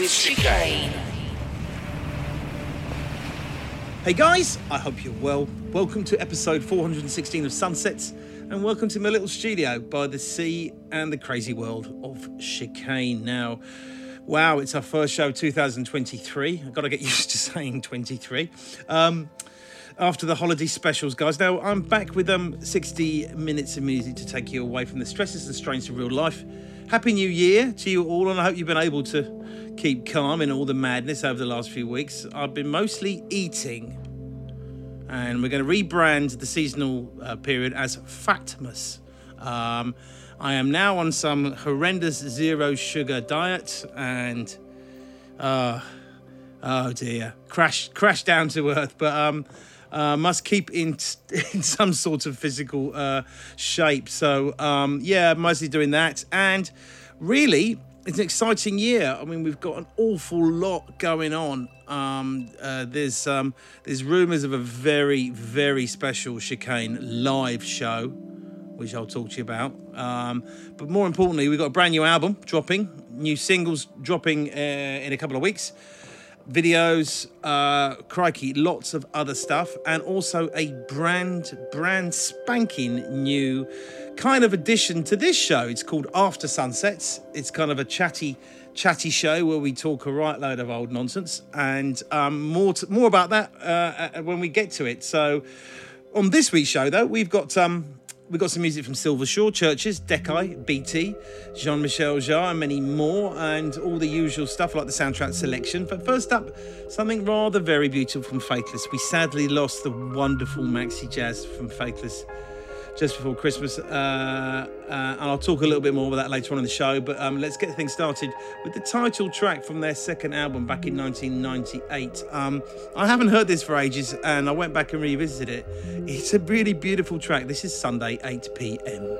with. Chicane. Hey guys, I hope you're well. Welcome to episode 416 of Sunsets, and welcome to my little studio by the sea and the crazy world of chicane. Now, wow, it's our first show 2023. I've got to get used to saying 23. Um, after the holiday specials, guys. Now, I'm back with um 60 minutes of music to take you away from the stresses and strains of real life. Happy New Year to you all, and I hope you've been able to keep calm in all the madness over the last few weeks. I've been mostly eating and we're going to rebrand the seasonal uh, period as Fatmas. Um, I am now on some horrendous zero sugar diet, and uh, oh dear, crash crash down to earth. But um, uh, must keep in in some sort of physical uh, shape. So um, yeah, mostly doing that, and really. It's an exciting year. I mean, we've got an awful lot going on. Um, uh, there's um, there's rumours of a very very special chicane live show, which I'll talk to you about. Um, but more importantly, we've got a brand new album dropping, new singles dropping uh, in a couple of weeks videos, uh, crikey, lots of other stuff, and also a brand, brand spanking new kind of addition to this show. It's called After Sunsets. It's kind of a chatty, chatty show where we talk a right load of old nonsense, and um, more to, more about that uh, uh, when we get to it. So, on this week's show, though, we've got um, we've got some music from Silver Shore Churches, Decai, BT, Jean Michel Jarre, and many more, and all the usual stuff like the soundtrack selection. But first up, something rather very beautiful from Faithless. We sadly lost the wonderful Maxi Jazz from Faithless just before Christmas, uh, uh, and I'll talk a little bit more about that later on in the show. But um, let's get things started with the title track from their second album back in 1998. Um, I haven't heard this for ages, and I went back and revisited it. It's a really beautiful track. This is Sunday, 8 p.m.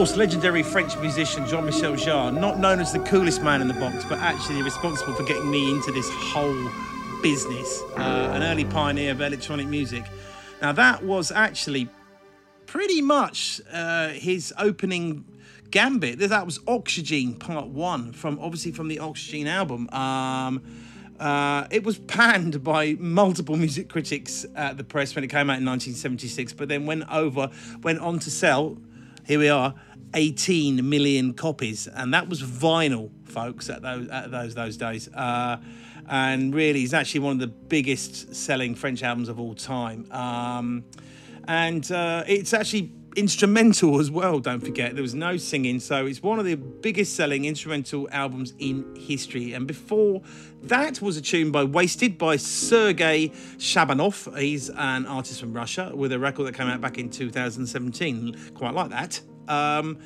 course, legendary French musician Jean Michel Jarre, not known as the coolest man in the box, but actually responsible for getting me into this whole business, uh, an early pioneer of electronic music. Now, that was actually pretty much uh, his opening gambit. That was Oxygen Part 1, from obviously from the Oxygen album. Um, uh, it was panned by multiple music critics at the press when it came out in 1976, but then went over, went on to sell here we are, 18 million copies, and that was vinyl, folks, at those at those those days. Uh, and really, it's actually one of the biggest selling French albums of all time. Um, and uh, it's actually instrumental as well. Don't forget, there was no singing, so it's one of the biggest selling instrumental albums in history. And before that was a tune by Wasted by Sergei Shabanov. He's an artist from Russia with a record that came out back in 2017. Quite like that. Um,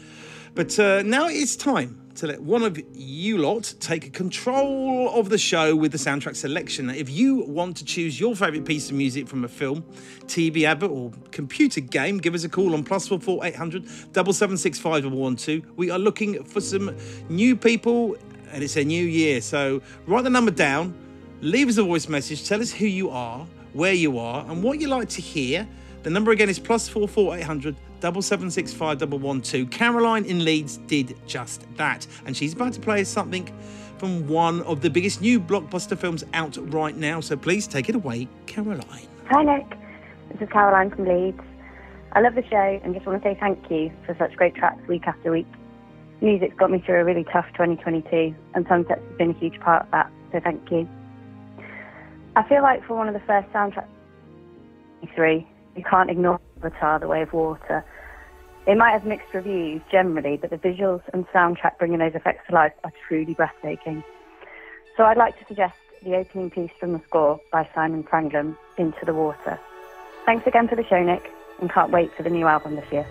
but uh, now it's time to let one of you lot take control of the show with the soundtrack selection. If you want to choose your favourite piece of music from a film, TV advert, or computer game, give us a call on plus four four eight hundred double seven six five one two. We are looking for some new people, and it's a new year. So write the number down, leave us a voice message, tell us who you are, where you are, and what you like to hear. The number again is plus four four eight hundred double seven six five double one two. Caroline in Leeds did just that, and she's about to play us something from one of the biggest new blockbuster films out right now. So please take it away, Caroline. Hi Nick, this is Caroline from Leeds. I love the show and just want to say thank you for such great tracks week after week. Music's got me through a really tough 2022, and Sunsets has been a huge part of that. So thank you. I feel like for one of the first soundtracks, three, you can't ignore Avatar: The Way of Water. It might have mixed reviews generally, but the visuals and soundtrack bringing those effects to life are truly breathtaking. So I'd like to suggest the opening piece from the score by Simon Franglen, Into the Water. Thanks again for the show, Nick, and can't wait for the new album this year.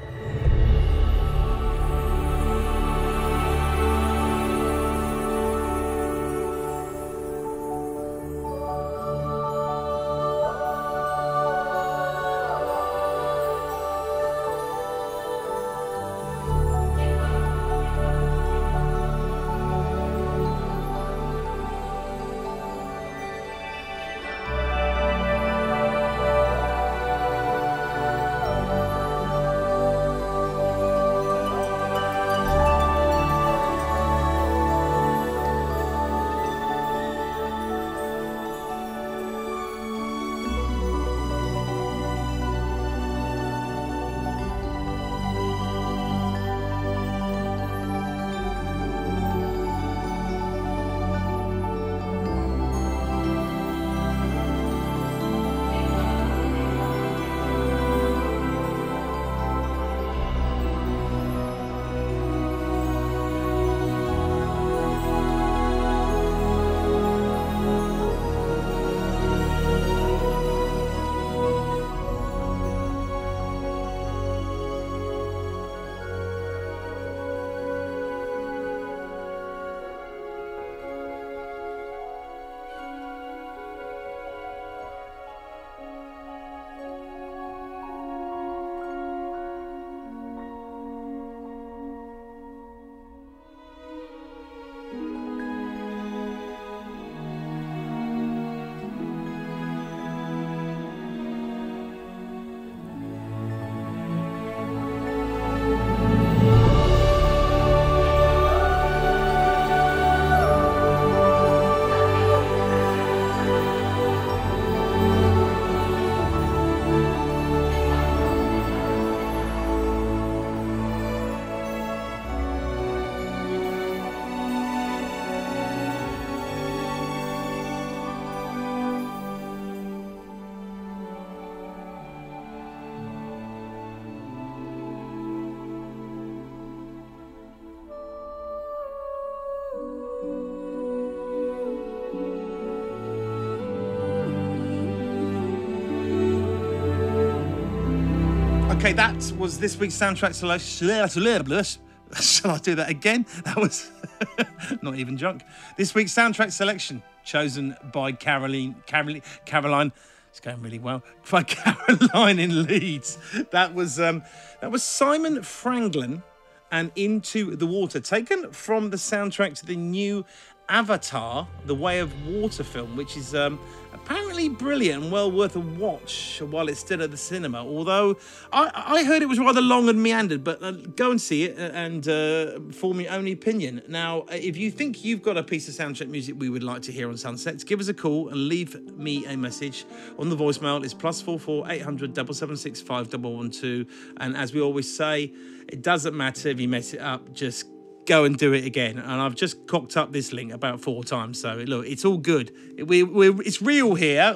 Okay, that was this week's soundtrack selection. Shall I do that again? That was not even drunk. This week's soundtrack selection chosen by Caroline. Caroline. Caroline. It's going really well by Caroline in Leeds. That was um, that was Simon Franglen and Into the Water, taken from the soundtrack to the new Avatar, The Way of Water film, which is um, apparently brilliant and well worth a watch while it's still at the cinema. Although I, I heard it was rather long and meandered, but uh, go and see it and uh, form your own opinion. Now, if you think you've got a piece of soundtrack music we would like to hear on Sunsets, give us a call and leave me a message on the voicemail. It's plus four four eight hundred double seven six five double one two. And as we always say, it doesn't matter if you mess it up. Just go and do it again. And I've just cocked up this link about four times. So look, it's all good. We, we it's real here.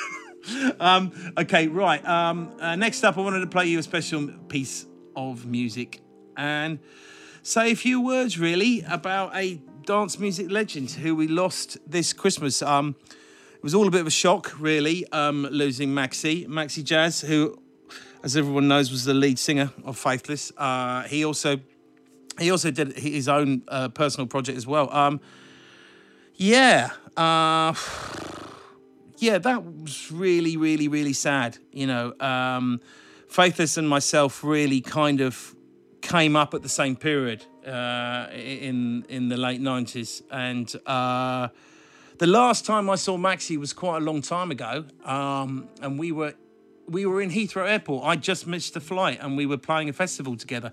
um, okay, right. Um, uh, next up, I wanted to play you a special piece of music and say a few words really about a dance music legend who we lost this Christmas. Um, it was all a bit of a shock, really, um, losing Maxi, Maxi Jazz, who, as everyone knows, was the lead singer of Faithless. Uh, he also he also did his own uh, personal project as well. Um, yeah, uh, yeah, that was really, really, really sad. You know, um, Faithless and myself really kind of came up at the same period uh, in in the late nineties, and uh, the last time I saw Maxi was quite a long time ago, um, and we were we were in Heathrow Airport. I just missed the flight, and we were playing a festival together.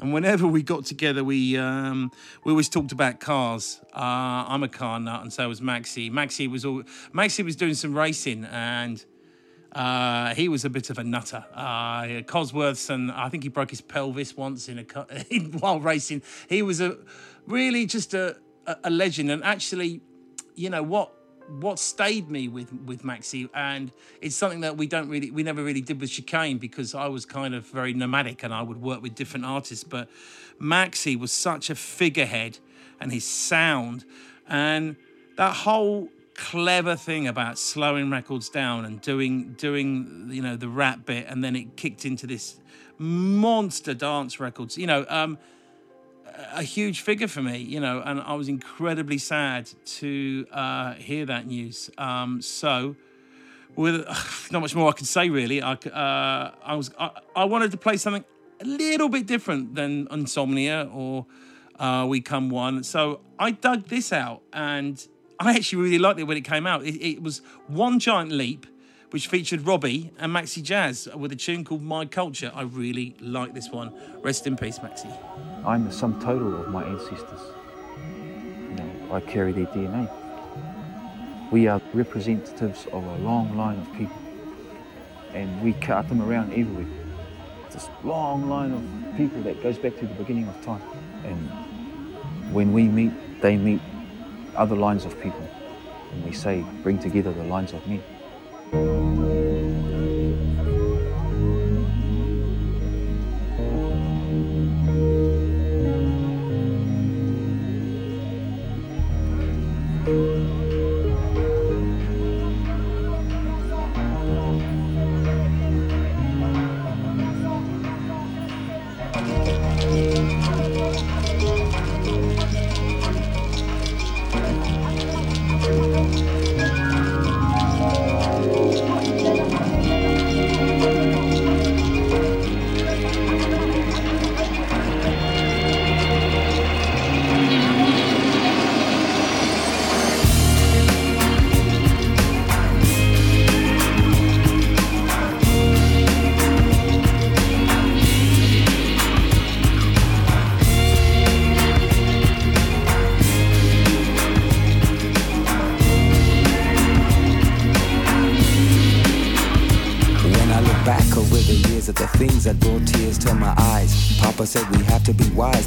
And whenever we got together, we um, we always talked about cars. Uh, I'm a car nut, and so was Maxi. Maxi was all Maxi was doing some racing, and uh, he was a bit of a nutter. Uh, Cosworths, and I think he broke his pelvis once in a while racing. He was a really just a, a legend, and actually, you know what what stayed me with with Maxi, and it's something that we don't really, we never really did with Chicane because I was kind of very nomadic and I would work with different artists. But Maxi was such a figurehead, and his sound, and that whole clever thing about slowing records down and doing doing you know the rap bit, and then it kicked into this monster dance records. You know. um a huge figure for me, you know, and I was incredibly sad to uh, hear that news. Um, so, with not much more I can say really, I, uh, I was I, I, wanted to play something a little bit different than Insomnia or uh, We Come One. So I dug this out, and I actually really liked it when it came out. It, it was one giant leap which featured Robbie and Maxi Jazz with a tune called My Culture. I really like this one. Rest in peace, Maxi. I'm the sum total of my ancestors. You know, I carry their DNA. We are representatives of a long line of people, and we cut them around everywhere. This long line of people that goes back to the beginning of time. And when we meet, they meet other lines of people. And we say, bring together the lines of men. Thank you.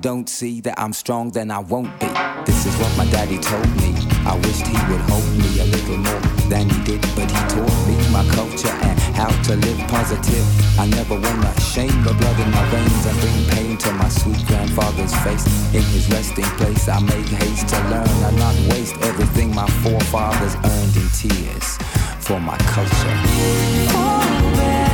don't see that I'm strong, then I won't be. This is what my daddy told me. I wished he would hold me a little more than he did, but he taught me my culture and how to to live positive. I never wanna shame the blood in my veins and bring pain to my sweet grandfather's face. In his resting place, I make haste to learn and not waste everything my forefathers earned in tears for my culture.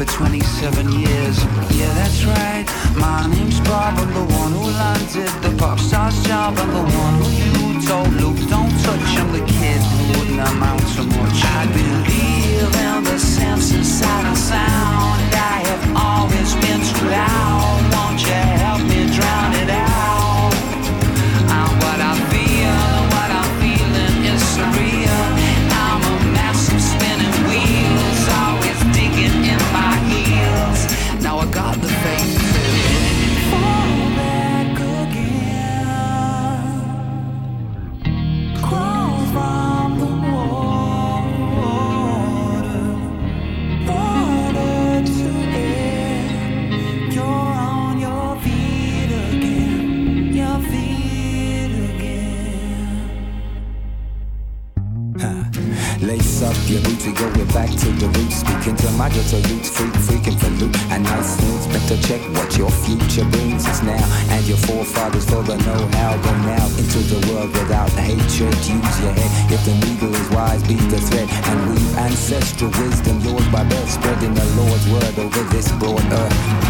For 27 years. Yeah, that's right. My name's Bob. I'm the one who landed the pop star's job. I'm the one who you told Luke, don't touch. I'm the kid who wouldn't amount to much. I believe in the sense inside of sound. Back to the roots. Speaking to my ghetto youths, freak, freaking for loot. And nice things, better check what your future brings us now. And your forefathers for the know-how. Go now into the world without hatred. Use your head. If the needle is wise, be the thread. And weave ancestral wisdom, yours by birth. Spreading the Lord's word over this broad earth.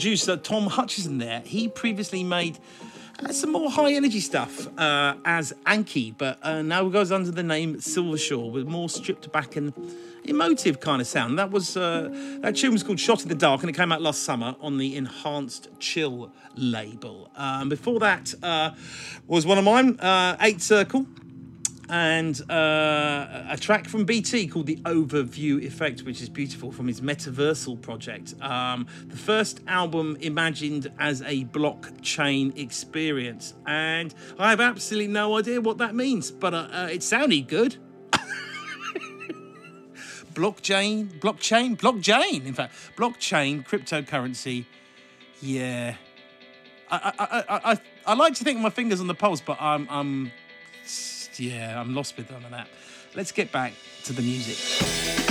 Producer Tom Hutchison there, he previously made uh, some more high energy stuff uh, as Anki, but uh, now goes under the name Silvershore with more stripped back and emotive kind of sound. That was uh, that tune was called Shot in the Dark and it came out last summer on the Enhanced Chill label. Um, before that uh, was one of mine, uh, Eight Circle and uh, a track from BT called The Overview Effect, which is beautiful from his Metaversal project. Um, the first album imagined as a blockchain experience. And I have absolutely no idea what that means, but uh, uh, it sounded good. blockchain, blockchain, blockchain, in fact, blockchain, cryptocurrency. Yeah. I, I, I, I, I like to think my fingers on the pulse, but I'm, I'm yeah, I'm lost with none of that. Let's get back to the music.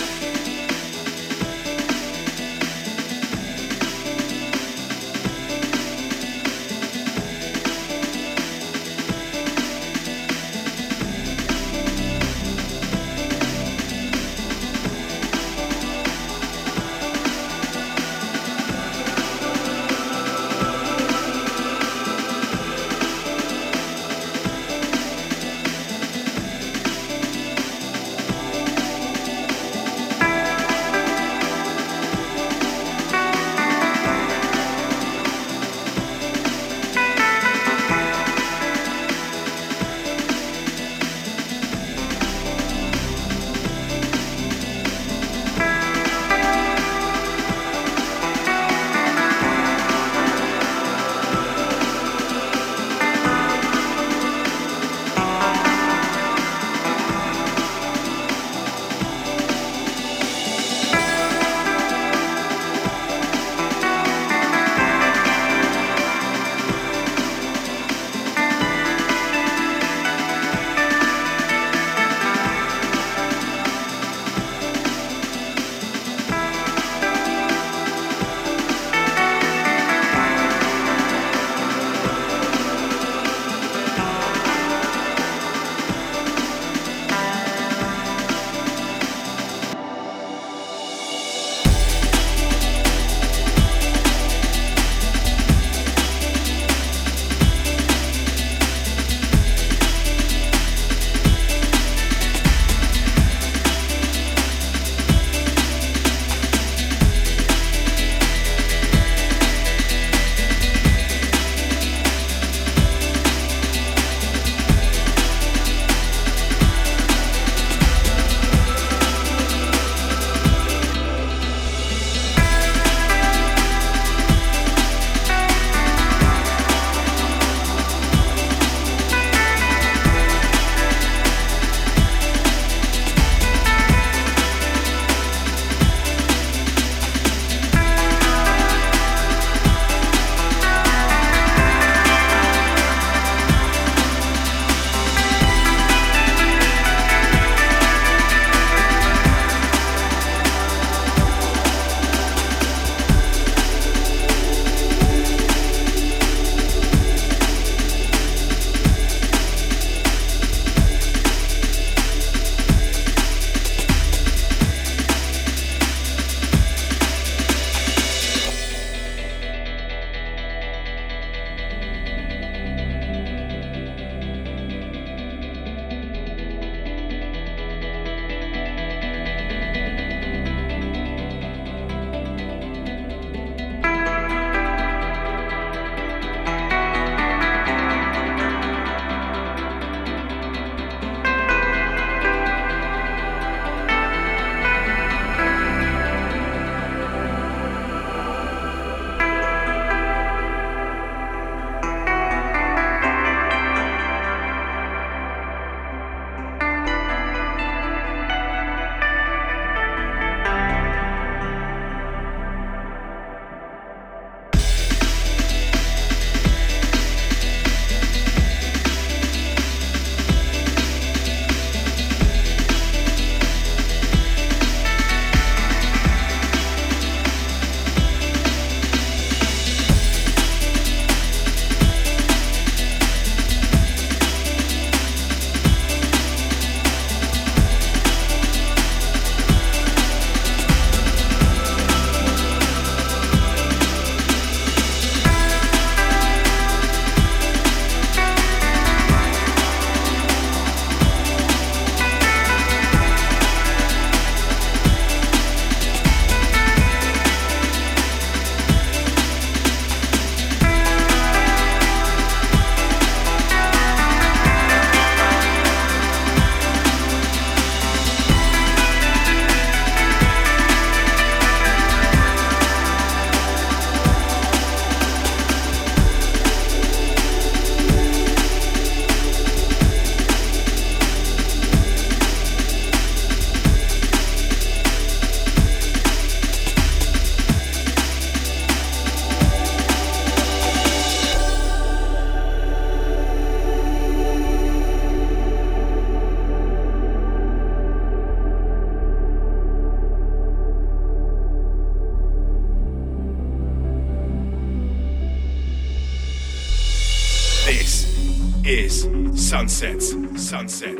Sunsets,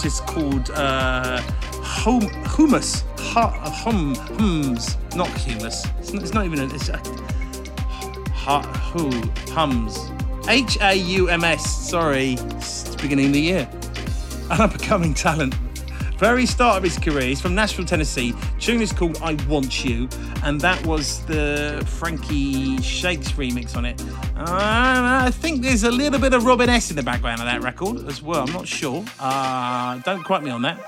artist called uh, hum, Humus. Hu- hum, hums, not humus. It's not, it's not even a. It's a hu, who, hums. H A U M S. Sorry, it's beginning of the year. An up and coming talent. Very start of his career. He's from Nashville, Tennessee. Tune is called I Want You, and that was the Frankie Shakes remix on it. Uh, I think there's a little bit of Robin S in the background of that record as well. I'm not sure. Uh, don't quote me on that.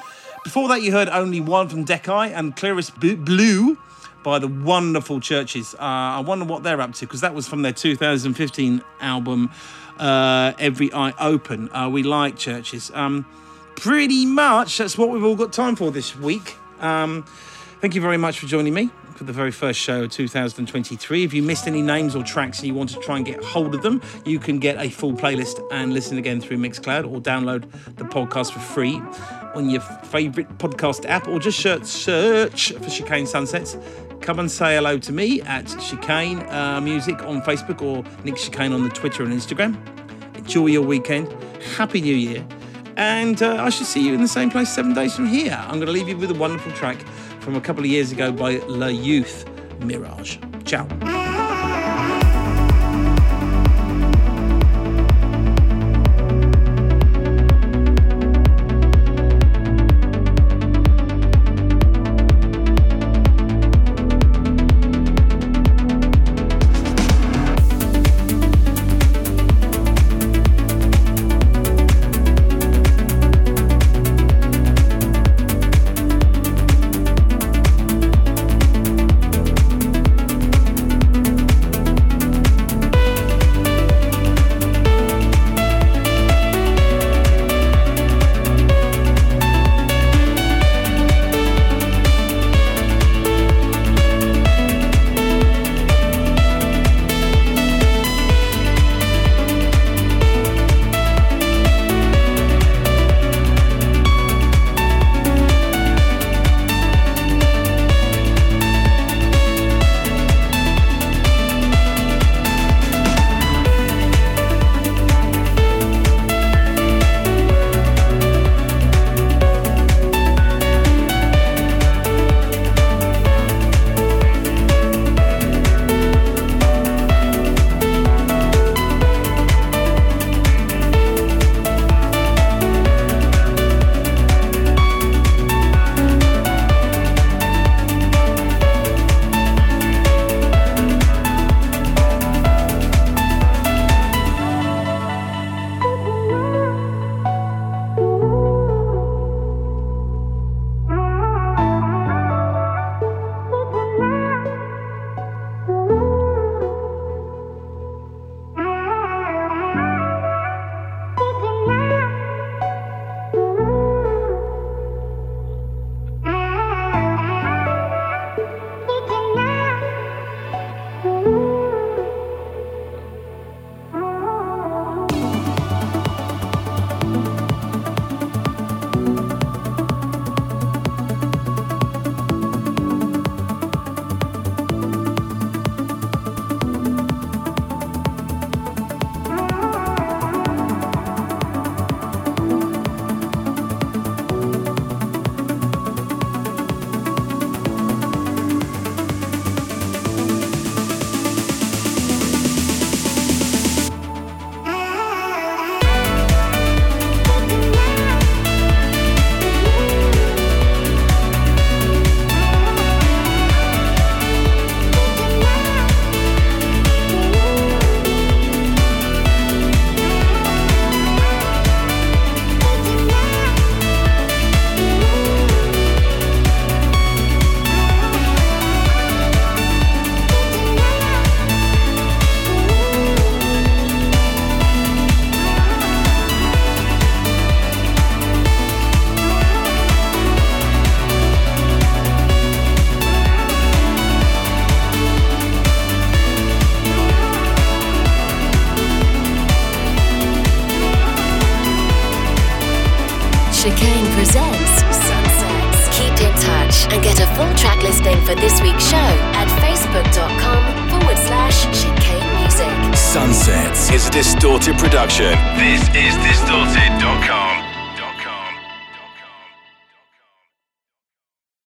Before that, you heard only one from Decai and Clearest Blue by the wonderful CHVRCHES. Uh, I wonder what they're up to because that was from their 2015 album, uh, Every Eye Open. Uh, we like CHVRCHES. Um, pretty much that's what we've all got time for this week. Um, thank you very much for joining me for the very first show of 2023. If you missed any names or tracks and you want to try and get hold of them, you can get a full playlist and listen again through Mixcloud or download the podcast for free on your favourite podcast app or just search, search for Chicane Sunsets. Come and say hello to me at Chicane uh, Music on Facebook or Nick Chicane on the Twitter and Instagram. Enjoy your weekend. Happy New Year. And uh, I shall see you in the same place seven days from here. I'm going to leave you with a wonderful track from a couple of years ago by La Youth Mirage. Ciao. Production.